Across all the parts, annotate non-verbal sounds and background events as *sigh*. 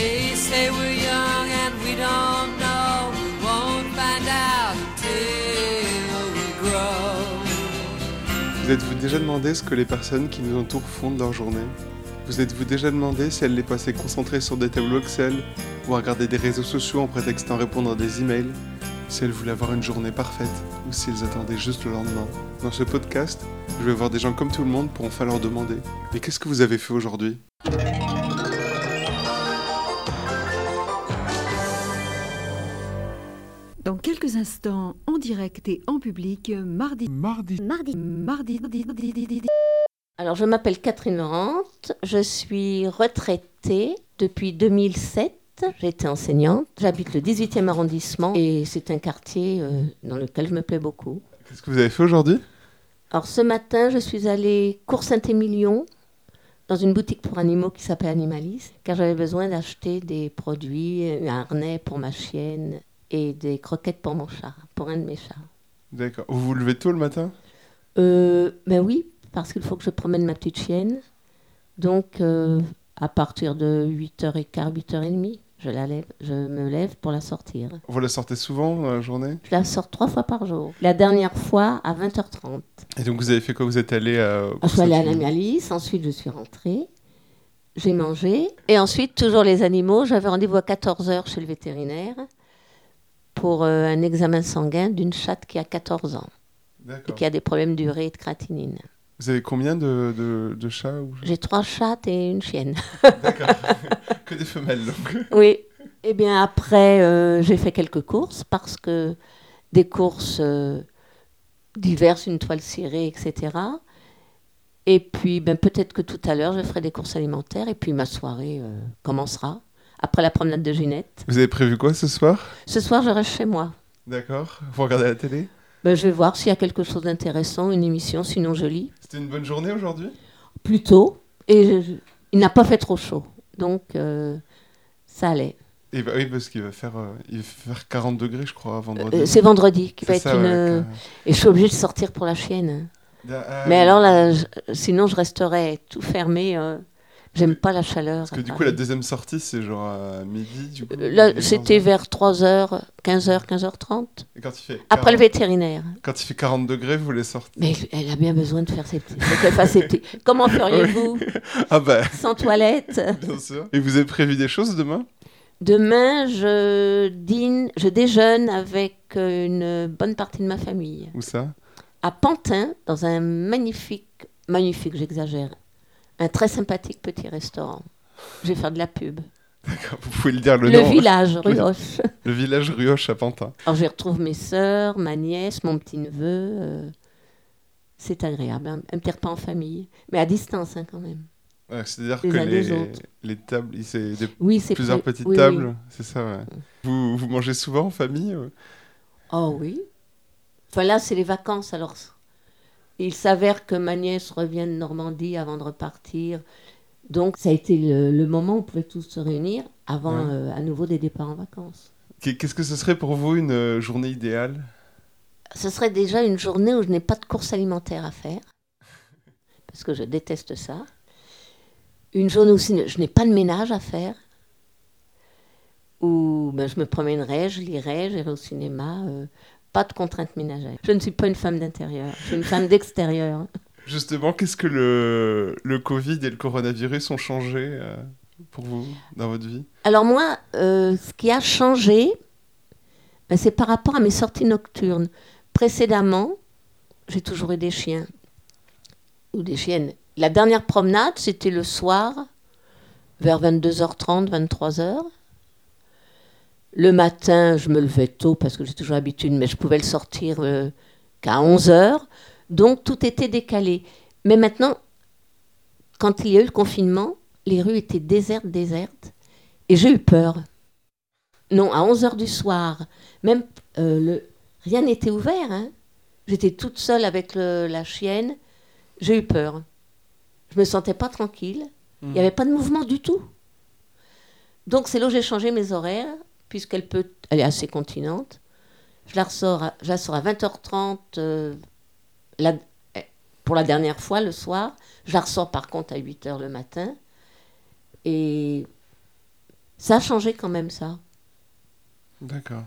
They say we're young and we don't know. Won't find out we grow. Vous êtes-vous déjà demandé ce que les personnes qui nous entourent font de leur journée? Vous êtes-vous déjà demandé si elles les passaient concentrées sur des tableaux Excel ou à regarder des réseaux sociaux en prétextant répondre à des emails? Si elles voulaient avoir une journée parfaite ou si elles attendaient juste le lendemain? Dans ce podcast, je vais voir des gens comme tout le monde pour enfin leur demander. Mais qu'est-ce que vous avez fait aujourd'hui? Dans quelques instants, en direct et en public, mardi. Mardi. Mardi. Mardi. mardi, mardi, mardi. Alors, je m'appelle Catherine Laurent, je suis retraitée depuis 2007. J'étais enseignante, j'habite le 18e arrondissement et c'est un quartier euh, dans lequel je me plais beaucoup. Qu'est-ce que vous avez fait aujourd'hui? Alors, ce matin, je suis allée cours Saint-Émilion dans une boutique pour animaux qui s'appelle Animalis, car j'avais besoin d'acheter des produits, un harnais pour ma chienne et des croquettes pour mon chat, pour un de mes chats. D'accord. Vous vous levez tôt le matin? Euh, ben oui, parce qu'il faut que je promène ma petite chienne. Donc, euh, à partir de 8h15, 8h30, je, la lève, je me lève pour la sortir. Vous la sortez souvent dans la journée? Je la sors trois fois par jour. La dernière fois, à 20h30. Et donc vous avez fait quoi? Vous êtes allé à... Je suis allée à l'Amialis, ensuite je suis rentrée. J'ai mangé. Et ensuite, toujours les animaux. J'avais rendez-vous à 14h chez le vétérinaire pour euh, un examen sanguin d'une chatte qui a 14 ans et qui a des problèmes d'urée et de créatinine. Vous avez combien de, de, de chats ou... J'ai trois chattes et une chienne. D'accord. *laughs* que des femelles donc. Oui. Eh bien, après, euh, j'ai fait quelques courses parce que des courses euh, diverses, une toile cirée, etc. Et puis, ben, peut-être que tout à l'heure, je ferai des courses alimentaires et puis ma soirée euh, commencera après la promenade de Ginette. Vous avez prévu quoi ce soir? Ce soir, je reste chez moi. D'accord. Vous regardez la télé? Ben, je vais voir s'il y a quelque chose d'intéressant, une émission, sinon je lis. C'était une bonne journée aujourd'hui? Plutôt. Et je- il n'a pas fait trop chaud. Donc, euh, ça allait. Et bah oui, parce qu'il va faire, euh, il va faire 40 degrés, je crois, vendredi. Euh, c'est vendredi qui va être ça, une. ouais. Et je suis obligée de sortir pour la chienne. Ah, Mais alors là, je- sinon je resterais tout fermé. J'aime pas la chaleur. Parce que du coup, la deuxième sortie, c'est genre à midi, du coup. Là, midi, c'était 15 heures. vers 3h, 15h, 15h30. Et quand il fait Après le 40 vétérinaire. Quand il fait 40 degrés, vous les sortez. Mais elle a bien besoin de faire ses petits. faut qu'elle fasse ses petits. *laughs* Comment feriez-vous Ah bah, sans toilette bien sûr. Et vous avez prévu des choses demain? Demain, je dîne, je déjeune avec euh, une bonne partie de ma famille. Où ça? À Pantin, dans un magnifique, magnifique, j'exagère, un très sympathique petit restaurant. Je vais faire de la pub. D'accord, Vous pouvez le dire le, Le, nom. village, *laughs* Ruoche. Le village Rioche à Pantin. Alors, je retrouve mes sœurs, ma nièce, mon petit-neveu. euh, c'est agréable, un, un petit repas en famille. Mais à distance, hein, quand même. Ouais, C'est-à-dire que les, tables, c'est Oui, plusieurs pré- petites oui, oui. tables, c'est ça, ouais. Vous, vous mangez souvent en famille Oh oui. Enfin là, c'est les vacances. Alors, il s'avère que ma nièce revient de Normandie avant de repartir. Donc, ça a été le, le moment où on pouvait tous se réunir avant Ouais. euh, à nouveau des départs en vacances. Qu'est- Qu'est-ce que ce serait pour vous une euh, journée idéale? Ce serait déjà une journée où je n'ai pas de course alimentaire à faire, *laughs* parce que je déteste ça. Une journée où je n'ai pas de ménage à faire, où ben, je me promènerai, je lirai, j'irai au cinéma. euh, pas de contraintes ménagères. Je ne suis pas une femme d'intérieur, je suis une femme d'extérieur. Justement, qu'est-ce que le, le Covid et le coronavirus ont changé euh, pour vous dans votre vie? Alors moi, euh, ce qui a changé, ben, c'est par rapport à mes sorties nocturnes. Précédemment, j'ai toujours eu des chiens ou des chiennes. La dernière promenade, c'était le soir, vers 22h30, 23h. Le matin, je me levais tôt parce que j'ai toujours l'habitude, mais je pouvais le sortir euh, qu'à 11h. Donc tout était décalé. Mais maintenant, quand il y a eu le confinement, les rues étaient désertes, désertes. Et j'ai eu peur. Non, à 11h du soir, même euh, le... rien n'était ouvert. hein. J'étais toute seule avec le- la chienne. J'ai eu peur. Je me sentais pas tranquille. Il n'y avait pas de mouvement du tout. Donc c'est là où j'ai changé mes horaires, puisqu'elle peut, elle est assez continente. Je la ressors, à, je la sors à 20h30 euh, la- eh, pour la dernière fois le soir. Je la ressors par contre à 8h le matin. Et Ça a changé quand même, ça. D'accord.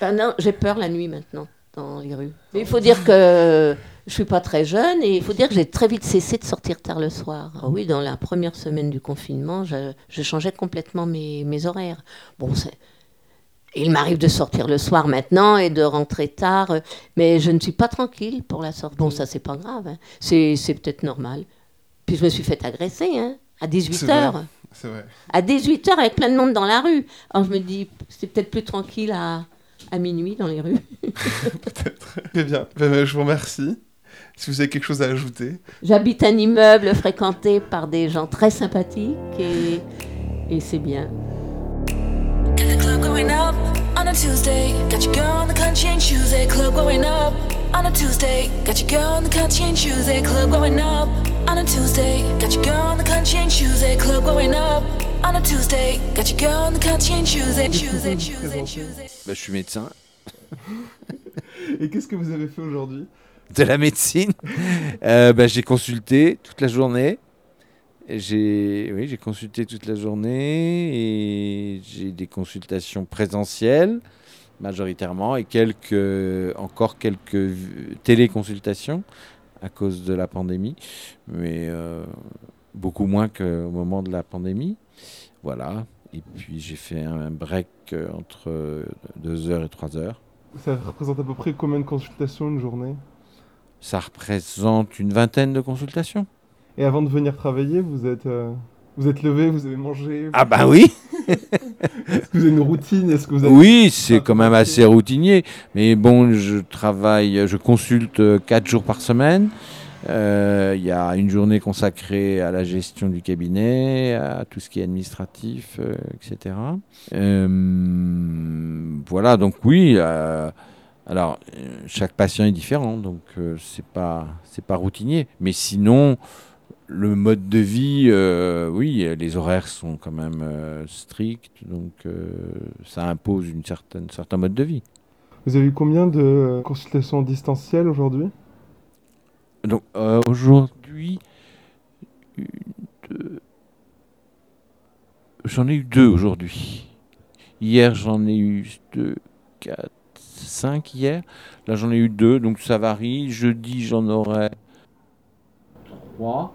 Ben non, j'ai peur la nuit maintenant dans les rues. Mais il faut dire que je suis pas très jeune et il faut dire que j'ai très vite cessé de sortir tard le soir. Ah oui, dans la première semaine du confinement, je, je changeais complètement mes, mes horaires. Bon, c'est- il m'arrive de sortir le soir maintenant et de rentrer tard, mais je ne suis pas tranquille pour la sortie. Bon, ça c'est pas grave, hein. c'est c'est peut-être normal. Puis je me suis fait agresser hein, à 18 C'est heures vrai. C'est vrai. à 18h avec plein de monde dans la rue. Alors je me dis, c'est peut-être plus tranquille à, à minuit dans les rues. *laughs* Très bien. Ben, je vous remercie. Si vous avez quelque chose à ajouter. J'habite un immeuble fréquenté par des gens très sympathiques et, et c'est bien. Got the club going up on a Tuesday. Got your girl on the country and Tuesday. Club going up on a Tuesday. Got your girl on the country and Tuesday. Club going up on a Tuesday. Got your girl on the country and Tuesday. Club going up on a Tuesday. Got your girl on the country and Tuesday. Tuesday, Tuesday, Tuesday. Bah, je suis médecin Et qu'est-ce que vous avez fait aujourd'hui? De la médecine. Euh, bah, j'ai consulté toute la journée. J'ai oui, j'ai consulté toute la journée et j'ai des consultations présentielles majoritairement et quelques encore quelques téléconsultations à cause de la pandémie, mais euh, beaucoup moins qu'au moment de la pandémie. Voilà. Et puis j'ai fait un break euh, entre 2h et 3h. Ça représente à peu près combien de consultations une journée? Ça représente une vingtaine de consultations. Et avant de venir travailler, vous êtes, euh, vous êtes levé, vous avez mangé Ah bah oui Est-ce *laughs* que vous avez une routine Est-ce que vous avez... Oui, c'est quand même assez routinier. Mais bon, je travaille, je consulte euh, quatre jours par semaine. Euh, Il y a une journée consacrée à la gestion du cabinet, à tout ce qui est administratif, euh, etc. Euh, voilà, donc oui. Alors, euh, chaque patient est différent, donc euh, c'est pas c'est pas routinier. Mais sinon, le mode de vie, euh, oui, les horaires sont quand même euh, stricts, donc ça impose une certaine certain mode de vie. Vous avez eu combien de consultations distancielles aujourd'hui? Donc aujourd'hui, une, deux- j'en ai eu deux aujourd'hui. Hier, j'en ai eu deux, quatre, cinq hier. Là, j'en ai eu deux, donc ça varie. Jeudi, j'en aurai trois.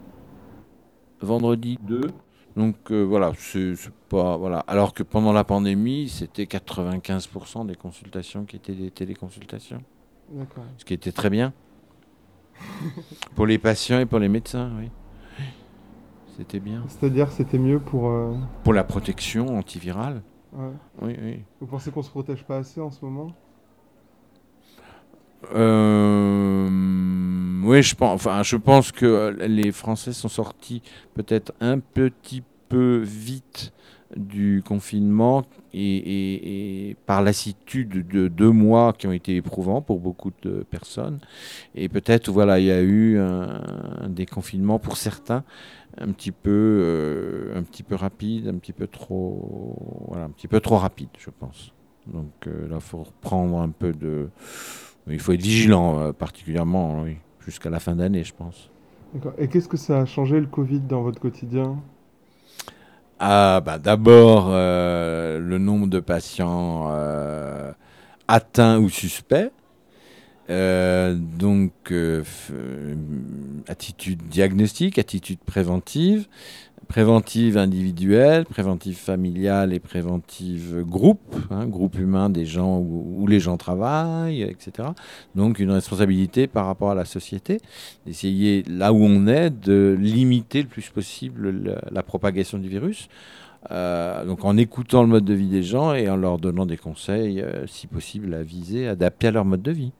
Vendredi, deux. Donc euh, voilà, c'est pas voilà. Alors que pendant la pandémie, c'était 95% des consultations qui étaient des téléconsultations, ce qui était très bien *laughs* pour les patients et pour les médecins, oui. C'était bien. C'est-à-dire c'était mieux pour... euh, Pour la protection antivirale, ouais. oui, oui. Vous pensez qu'on se protège pas assez en ce moment? Euh, oui, je pense, enfin, je pense que les Français sont sortis peut-être un petit peu vite du confinement et, par lassitude de deux mois qui ont été éprouvants pour beaucoup de personnes. Et peut-être, voilà, il y a eu un, déconfinement pour certains un petit peu, euh, un petit peu rapide, un petit peu trop, voilà, un petit peu trop rapide, je pense. Donc euh, là, il faut reprendre un peu de, il faut être vigilant, euh, particulièrement, oui, jusqu'à la fin d'année, je pense. Et qu'est-ce que ça a changé le Covid dans votre quotidien? Ah, bah, d'abord, euh, le nombre de patients euh, atteints ou suspects. Euh, donc, euh, euh, attitude diagnostique, attitude préventive, préventive individuelle, préventive familiale et préventive groupe, hein, groupe humain des gens où, les gens travaillent, etc. Donc, une responsabilité par rapport à la société, d'essayer, là où on est, de limiter le plus possible la, propagation du virus. Donc en écoutant le mode de vie des gens et en leur donnant des conseils, si possible, à viser, adaptés à leur mode de vie.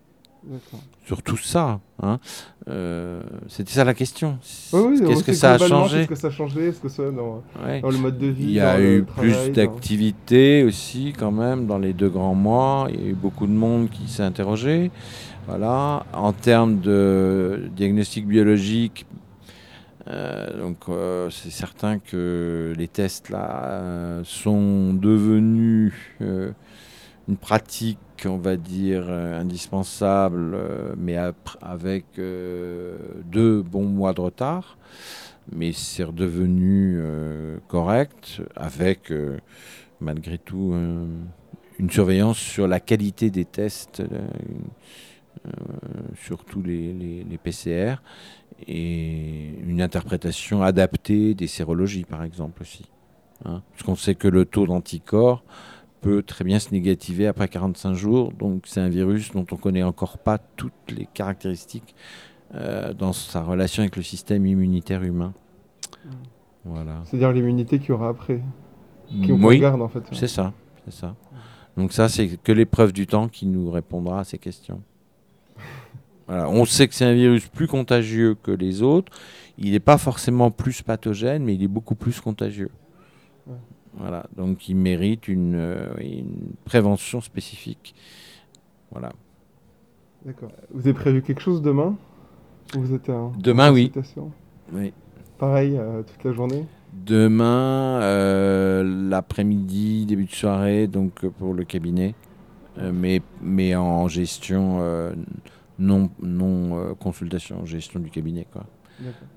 Sur tout ça. Hein. Euh, C'était ça la question. Oui, oui, Qu'est-ce que ça a changé Qu'est-ce que ça a changé Est-ce que ça dans, Ouais. dans le mode de vie Il y a eu plus dans- d'activités aussi quand même dans les deux grands mois. Il y a eu beaucoup de monde qui s'est interrogé. Voilà. En termes de diagnostic biologique, euh, donc euh, c'est certain que les tests là sont devenus une pratique, on va dire, euh, indispensable, euh, mais avec euh, deux bons mois de retard. mais c'est redevenu correct avec, malgré tout, une surveillance sur la qualité des tests, surtout les, les- les PCR, et une interprétation adaptée des sérologies, par exemple, aussi. Hein. Parce qu'on sait que le taux d'anticorps peut très bien se négativer après 45 jours, donc c'est un virus dont on connaît encore pas toutes les caractéristiques euh, dans sa relation avec le système immunitaire humain. Voilà. C'est-à-dire l'immunité qu'il y aura après, Oui, regarde en fait. c'est ça, c'est ça. Donc ça, c'est que l'épreuve du temps qui nous répondra à ces questions. *laughs* Voilà. On sait que c'est un virus plus contagieux que les autres. Il n'est pas forcément plus pathogène, mais il est beaucoup plus contagieux. Ouais. Voilà. Donc il mérite une, euh, une prévention spécifique. Voilà. D'accord. Vous avez prévu quelque chose demain? Ou vous êtes en Demain, oui. oui. Pareil, euh, toute la journée? Demain, euh, l'après-midi, début de soirée, donc pour le cabinet, Euh, mais, mais en gestion, non, non consultation, gestion du cabinet. Quoi. D'accord.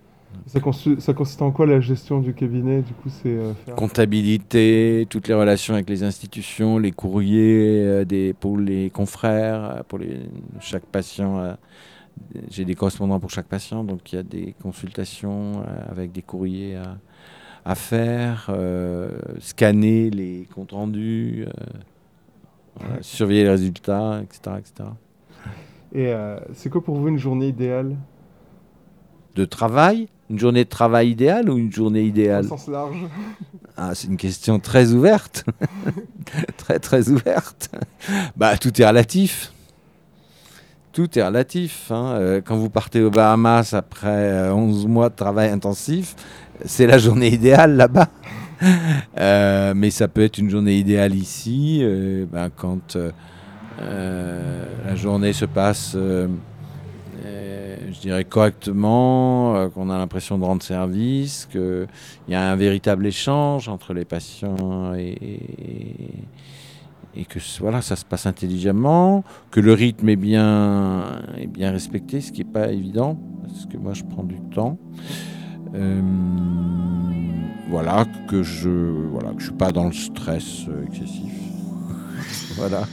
Ça, consiste en quoi la gestion du cabinet Du coup, c'est euh, faire... Comptabilité, toutes les relations avec les institutions, les courriers euh, des, pour les confrères, euh, pour les, chaque patient. euh, J'ai des correspondants pour chaque patient, donc il y a des consultations avec des courriers à, à faire, scanner les comptes rendus, voilà, surveiller les résultats, etc. etc. Et c'est quoi pour vous une journée idéale? De travail Une journée de travail idéale ou une journée Au idéale sens large Ah, c'est une question très ouverte. *laughs* très, très ouverte. Bah, tout est relatif. Tout est relatif. hein. Euh, Quand vous partez aux Bahamas après euh, 11 mois de travail intensif, c'est la journée idéale là-bas. *laughs* Euh, mais ça peut être une journée idéale ici, euh, ben, quand euh, euh, la journée se passe, euh, euh, je dirais, correctement, euh, qu'on a l'impression de rendre service, qu'il y a un véritable échange entre les patients et, et, et que voilà, ça se passe intelligemment, que le rythme est bien, est bien respecté, ce qui n'est pas évident, parce que moi je prends du temps. Euh, voilà, que je voilà, que je suis pas dans le stress euh, excessif. *laughs* voilà.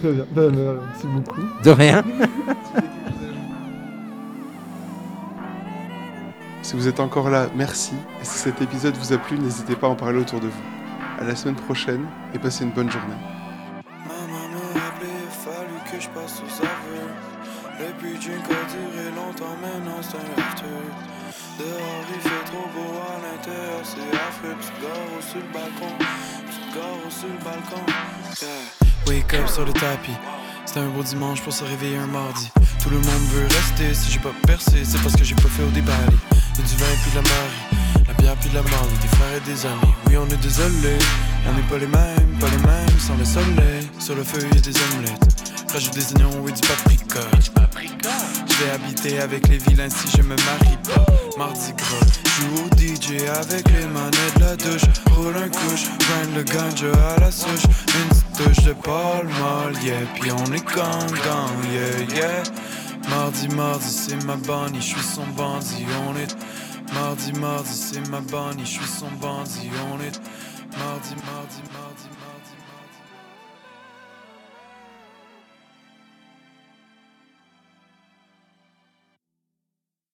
Très bien. Ben, merci beaucoup. De rien. *laughs* Si vous êtes encore là, merci. Et si cet épisode vous a plu, n'hésitez pas à en parler autour de vous. À la semaine prochaine et passez une bonne journée. Maman m'a sur le. Wake up sur le tapis. C'était un beau dimanche pour se réveiller un mardi. Tout le monde veut rester, si j'ai pas percé, c'est parce que j'ai pas fait au débali. Y'a du vin puis de la marie, la bière puis de la marde, des frères et des amis. Oui, on est désolé, on n'est pas les mêmes, pas les mêmes sans le soleil. Sur le feu, y'a des omelettes. Rajoute des oignons et du paprika. Je vais habiter avec les vilains si je me marie pas. Mardi gras, joue au DJ avec les manettes de la douche. Roule un couche, grind le ganja à la souche. Une touche de Paul yeah. Puis on est gang gang, yeah, yeah. Mardi, mardi, c'est ma bonnie, je suis son bandit, on est. Mardi, mardi, c'est ma bonnie, je suis son bandit, on est. Mardi, mardi, mardi.